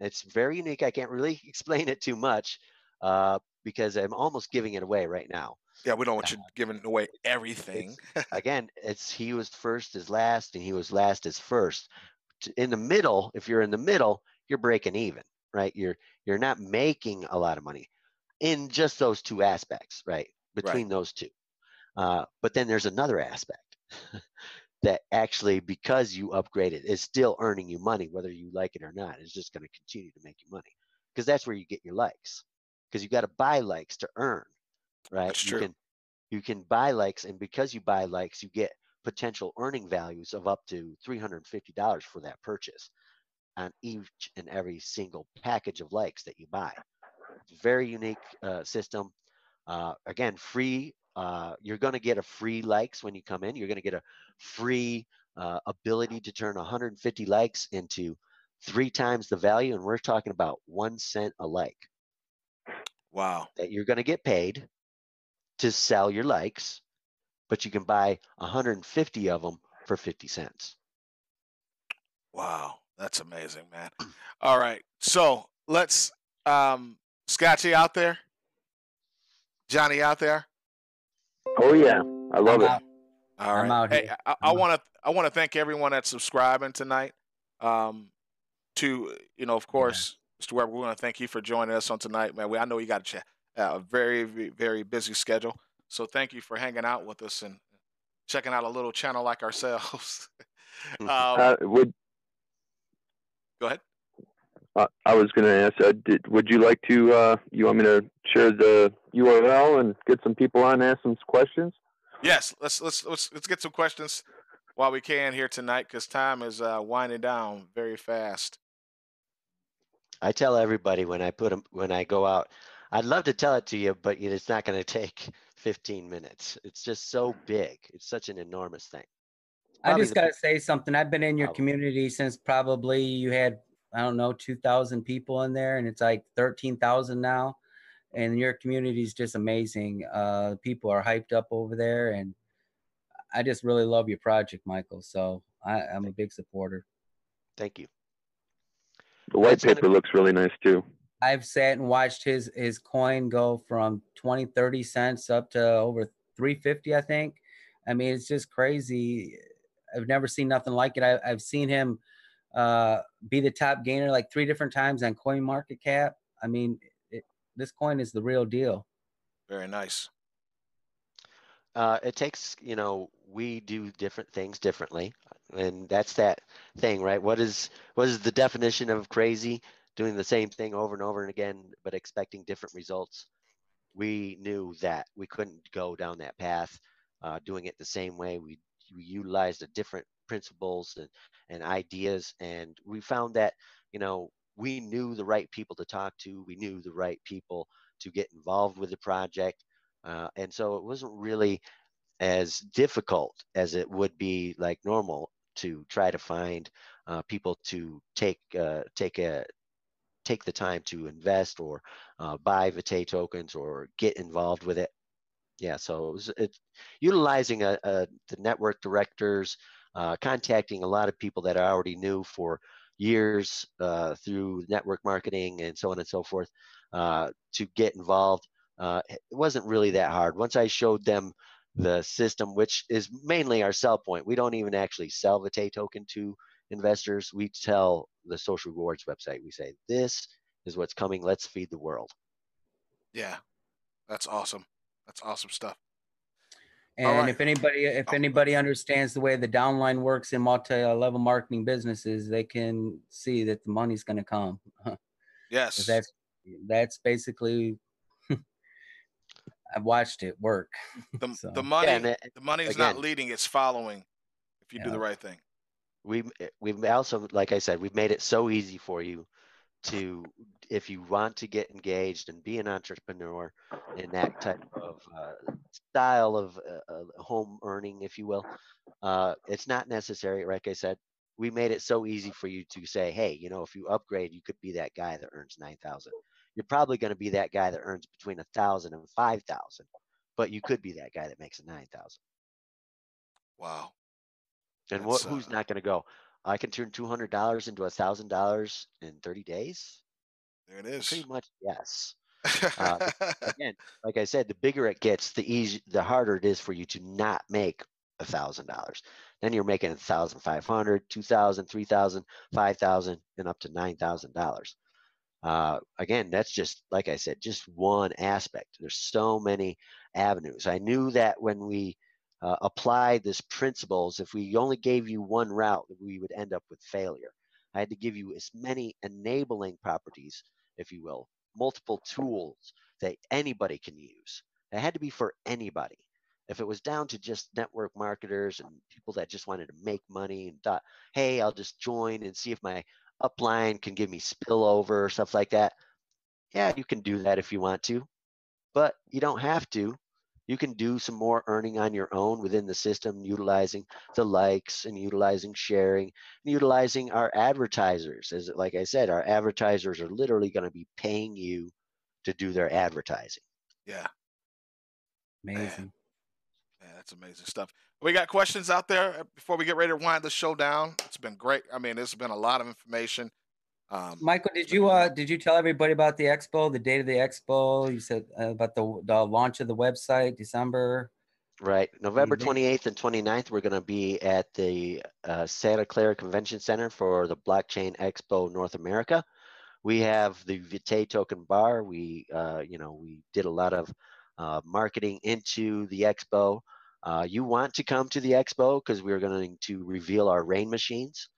It's very unique. I can't really explain it too much uh, because I'm almost giving it away right now.
Yeah, we don't want you giving away everything.
Again, it's he was first as last, and he was last as first. In the middle, if you're in the middle, you're breaking even, right? You're you're not making a lot of money in just those two aspects, right? Between those two. Uh, but then there's another aspect that actually, because you upgraded, is still earning you money, whether you like it or not. It's just going to continue to make you money because that's where you get your likes. Because you got to buy likes to earn, right?
That's
you can you can buy likes, and because you buy likes, you get potential earning values of up to three hundred and fifty dollars for that purchase on each and every single package of likes that you buy. Very unique uh, system. Uh, again, free. Uh, you're going to get a free likes when you come in. You're going to get a free uh, ability to turn 150 likes into three times the value, and we're talking about one cent a like
wow.
that you're going to get paid to sell your likes, but you can buy 150 of them for 50 cents.
Wow, that's amazing, man. All right, so let's um Scotchy out there, Johnny out there.
Oh yeah, I love
I'm
it.
out.
All
I'm out
hey,
here.
I, I want to I want to thank everyone that's subscribing tonight. Um, to you know, of course, Mr. Weber, we want to thank you for joining us on tonight, man. We, I know you got a, cha- a very very very busy schedule, so thank you for hanging out with us and checking out a little channel like ourselves. um,
Uh, would
go ahead.
uh, I was going to ask, uh, did, would you like to? Uh, you want me to share the URL and get some people on, ask some questions?
Yes, let's let's let's let's get some questions while we can here tonight because time is uh, winding down very fast.
I tell everybody when I put them when I go out, I'd love to tell it to you, but it's not going to take 15 minutes. It's just so big. It's such an enormous thing.
I just got to say something. I've been in your
Probably.
community since probably you had I don't know, 2,000 people in there, and it's like 13,000 now. And your community is just amazing. Uh, people are hyped up over there, and I just really love your project, Michael. So I, I'm a big supporter.
Thank you.
The white
It's gonna-
paper looks really nice too.
I've sat and watched his his coin go from 20, 30 cents up to over 350, I think. I mean, it's just crazy. I've never seen nothing like it. I, I've seen him uh, be the top gainer like three different times on Coin Market Cap. I mean, it, this coin is the real deal.
Very nice.
Uh, it takes, you know, we do different things differently, and that's that thing, right? What is what is the definition of crazy? Doing the same thing over and over and again, but expecting different results. We knew that we couldn't go down that path, uh, doing it the same way. We, we utilized the different principles and, and ideas, and we found that, you know, we knew the right people to talk to. We knew the right people to get involved with the project. Uh, and so it wasn't really as difficult as it would be like normal to try to find uh, people to take uh, take a take the time to invest or uh, buy Vitae tokens or get involved with it. Yeah, so it was it, utilizing a, a, the network directors, uh, contacting a lot of people that I already knew for years uh, through network marketing and so on and so forth uh, to get involved. Uh, it wasn't really that hard. Once I showed them the system, which is mainly our sell point, we don't even actually sell Vitae token to investors. We tell the social rewards website, we say, this is what's coming. Let's feed the world.
Yeah, that's awesome. That's awesome stuff.
And
right.
if anybody if
Oh.
anybody understands the way the downline works in multi-level marketing businesses, they can see that the money's going to come.
Yes.
That's that's basically I've watched it work.
the,
so-
the money
and it-
the money is not leading, it's following if you do the right thing.
We we've also like i said we've made it so easy for you to if you want to get engaged and be an entrepreneur in that type of uh, style of uh, home earning if you will uh, it's not necessary. Like i said we made it so easy for you to say hey you know if you upgrade you could be that guy that earns 9000 you're probably going to be that guy that earns between a thousand and five thousand but you could be that guy that makes a 9000
Wow.
And what
That's,
who's
uh,
not going to go i can turn $200 into a thousand dollars in 30 days
There it is.
Pretty much, yes. uh, Again, like I said, the bigger it gets, the easy, the harder it is for you to not make a thousand dollars. Then you're making a thousand five hundred, two thousand, three thousand, five thousand, and up to nine thousand dollars. Uh, again, that's just like I said, just one aspect. There's so many avenues. I knew that when we uh, applied this principles, if we only gave you one route, we would end up with failure. I had to give you as many enabling properties if you will, multiple tools that anybody can use. It had to be for anybody. If it was down to just network marketers and people that just wanted to make money and thought, hey, I'll just join and see if my upline can give me spillover or stuff like that, yeah, you can do that if you want to, but you don't have to. You can do some more earning on your own within the system, utilizing the likes and utilizing sharing utilizing our advertisers. As like I said, our advertisers are literally going to be paying you to do their advertising.
yeah.
Amazing.
Yeah, that's amazing stuff. We got questions out there uh, before we get ready to wind the show down. It's been great. I mean, it's been a lot of information. Um,
Michael, did you uh did you tell everybody about the expo, the date of the expo? You said uh, about the the launch of the website, December.
Right. November
Mhm.
28th and 29th, we're going to be at the uh, Santa Clara Convention Center for the Blockchain Expo North America. We have the Vitae token bar. We, uh, you know, we did a lot of uh, marketing into the expo. Uh, you want to come to the expo because we're going to reveal our rain machines,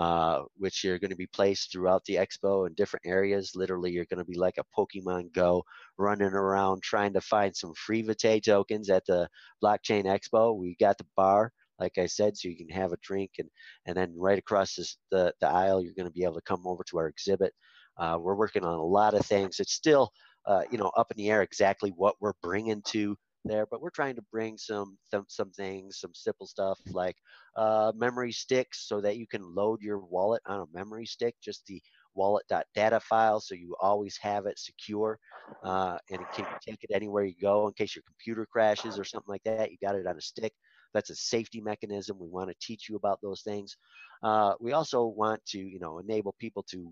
uh, which are going to be placed throughout the expo in different areas. Literally, you're going to be like a Pokemon Go running around trying to find some free Vitae tokens at the blockchain expo. We got the bar like i said so you can have a drink and and then right across this, the the aisle you're going to be able to come over to our exhibit. Uh, we're working on a lot of things. It's still uh, you know up in the air exactly what we're bringing to there, but we're trying to bring some some, some things, some simple stuff like uh, memory sticks, so that you can load your wallet on a memory stick, just the wallet.data file, so you always have it secure, uh, and it can take it anywhere you go in case your computer crashes or something like that. You got it on a stick. That's a safety mechanism. We want to teach you about those things. Uh, we also want to, you know, enable people to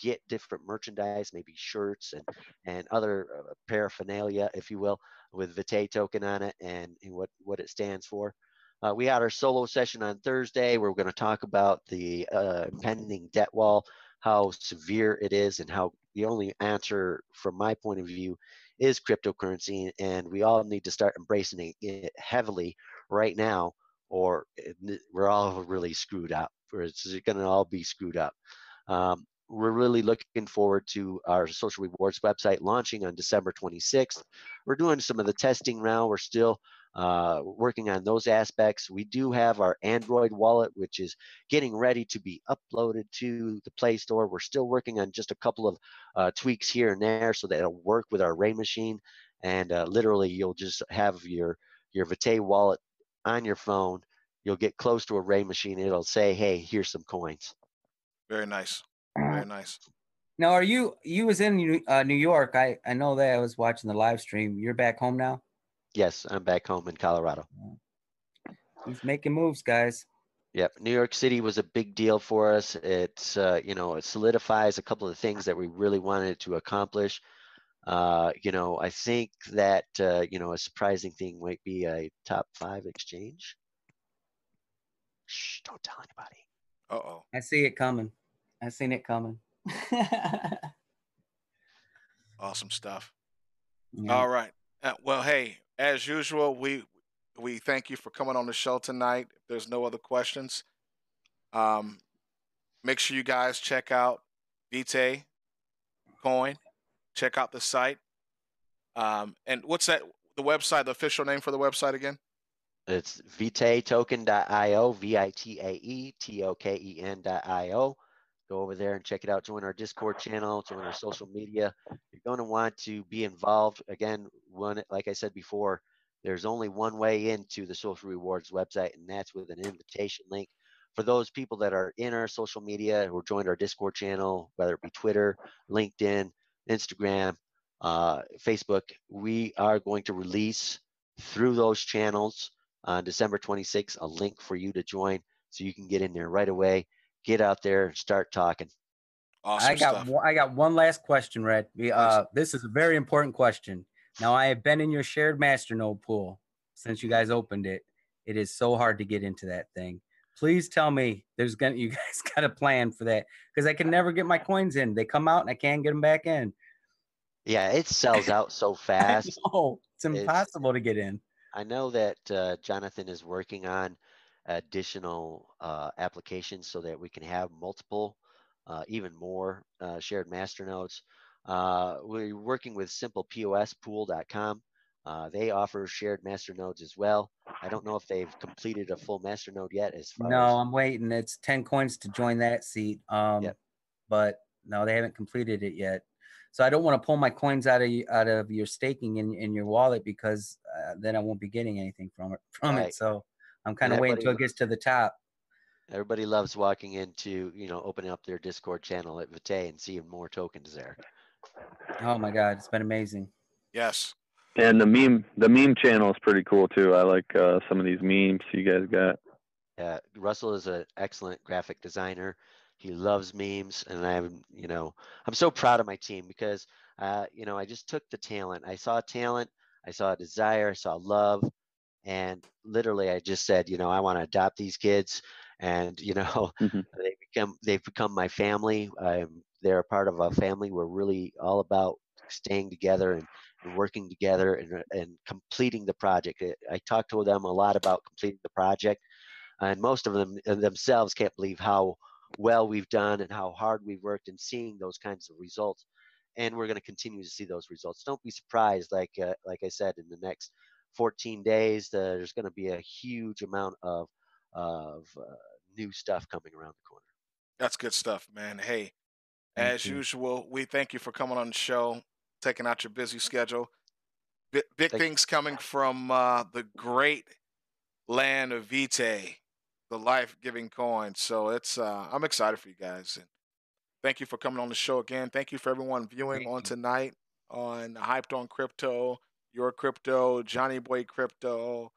get different merchandise, maybe shirts and and other uh, paraphernalia, if you will, with Vitae token on it and, and what what it stands for. Uh, we had our solo session on Thursday. We're going to talk about the uh, impending debt wall, how severe it is, and how the only answer, from my point of view, is cryptocurrency. And we all need to start embracing it heavily right now, or we're all really screwed up. Or it's going to all be screwed up. Um, we're really looking forward to our social rewards website launching on December 26th. We're doing some of the testing now. We're still uh, working on those aspects. We do have our Android wallet, which is getting ready to be uploaded to the Play Store. We're still working on just a couple of uh, tweaks here and there so that it'll work with our Ray machine. And uh, literally, you'll just have your your Vitae wallet on your phone. You'll get close to a Ray machine. It'll say, "Hey, here's some coins."
Very nice. Very nice.
Now, are you you was in New, uh, New York? I I know that I was watching the live stream. You're back home now.
Yes, I'm back home in Colorado.
He's making moves, guys.
Yep, New York City was a big deal for us. It's uh, you know it solidifies a couple of things that we really wanted to accomplish. Uh, you know, I think that uh, you know a surprising thing might be a top five exchange. Shh! Don't tell anybody.
Uh oh.
I see it coming. I seen it coming.
Awesome stuff.
Yeah.
All right. Uh, well, hey, as usual, we we thank you for coming on the show tonight. If there's no other questions, um, make sure you guys check out Vitae Coin. Check out the site. Um, and what's that? The website, the official name for the website again?
It's vitaetoken.io, V-I-T-A-E-T-O-K-E-N.io. Go over there and check it out. Join our Discord channel, join our social media. You're going to want to be involved. Again, one, like I said before, there's only one way into the Social Rewards website, and that's with an invitation link. For those people that are in our social media or joined our Discord channel, whether it be Twitter, LinkedIn, Instagram, uh, Facebook, we are going to release through those channels on December 26th a link for you to join so you can get in there right away get out there and start talking.
Awesome
I got
stuff.
one, I got one last question, Red. We, Uh, this is a very important question. Now I have been in your shared masternode pool since you guys opened it. It is so hard to get into that thing. Please tell me there's gonna you guys got a plan for that because I can never get my coins in. They come out and I can't get them back in.
Yeah, it sells out so fast.
No, it's impossible to get in.
I know that uh, Jonathan is working on additional uh, applications so that we can have multiple, uh, even more uh, shared master nodes. Uh, we're working with simplepospool.com. Uh, they offer shared master nodes as well. I don't know if they've completed a full master node yet. As far
No,
as,
I'm waiting. It's 10 coins to join that seat. Um,
Yep.
but no, they haven't completed it yet. So I don't want to pull my coins out of out of your staking in, in your wallet because uh, then I won't be getting anything from it from
Right.
it. So I'm kind of waiting until it gets to the top.
everybody loves walking into, you know, opening up their Discord channel at Vitae and seeing more tokens there.
Oh my god, it's been amazing.
Yes.
And the meme the meme channel is pretty cool too. I like uh, some of these memes you guys got.
Uh, Russell is an excellent graphic designer. He loves memes, and I'm, you know, I'm so proud of my team because, uh, you know, I just took the talent. I saw talent, I saw desire, I saw love, and literally, I just said, you know, I want to adopt these kids, and you know,
Mhm.
they become they've become my family. Um, they're a part of a family. We're really all about staying together and, and working together and, uh, and completing the project. I, I talked to them a lot about completing the project, and most of them uh, themselves can't believe how well we've done and how hard we've worked and seeing those kinds of results. And we're going to continue to see those results. Don't be surprised, like uh, like I said, in the next 14 days, there's going to be a huge amount of of uh, new stuff coming around the corner.
That's good stuff, man. Hey,
Thank
as
you.
usual, we thank you for coming on the show, taking out your busy schedule. Big, big
Thank-
things coming from uh, the great land of Vitae, the life-giving coin. So it's uh, I'm excited for you guys, and thank you for coming on the show again. Thank you for everyone viewing
Thank
on
you.
tonight on Hyped on Crypto, Your Crypto, Johnny Boy Crypto,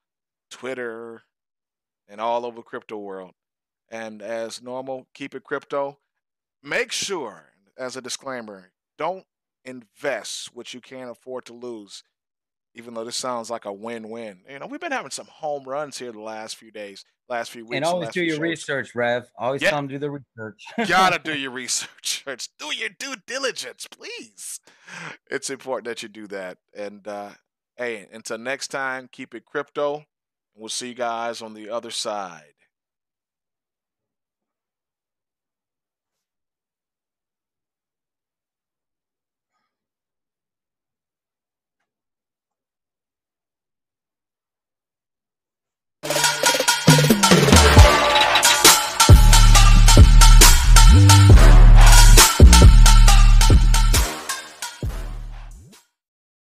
Twitter, and all over crypto world. And as normal, keep it crypto. Make sure, as a disclaimer, don't invest what you can't afford to lose. Even though this sounds like a win-win, you know we've been having some home runs here the last few days, last few weeks.
and always do your
shows.
research, Rev. Always come do the research.
Gotta do your research. Do your due diligence, please. It's important that you do that. And uh, hey, until next time, keep it crypto. We'll see you guys on the other side. Thank you.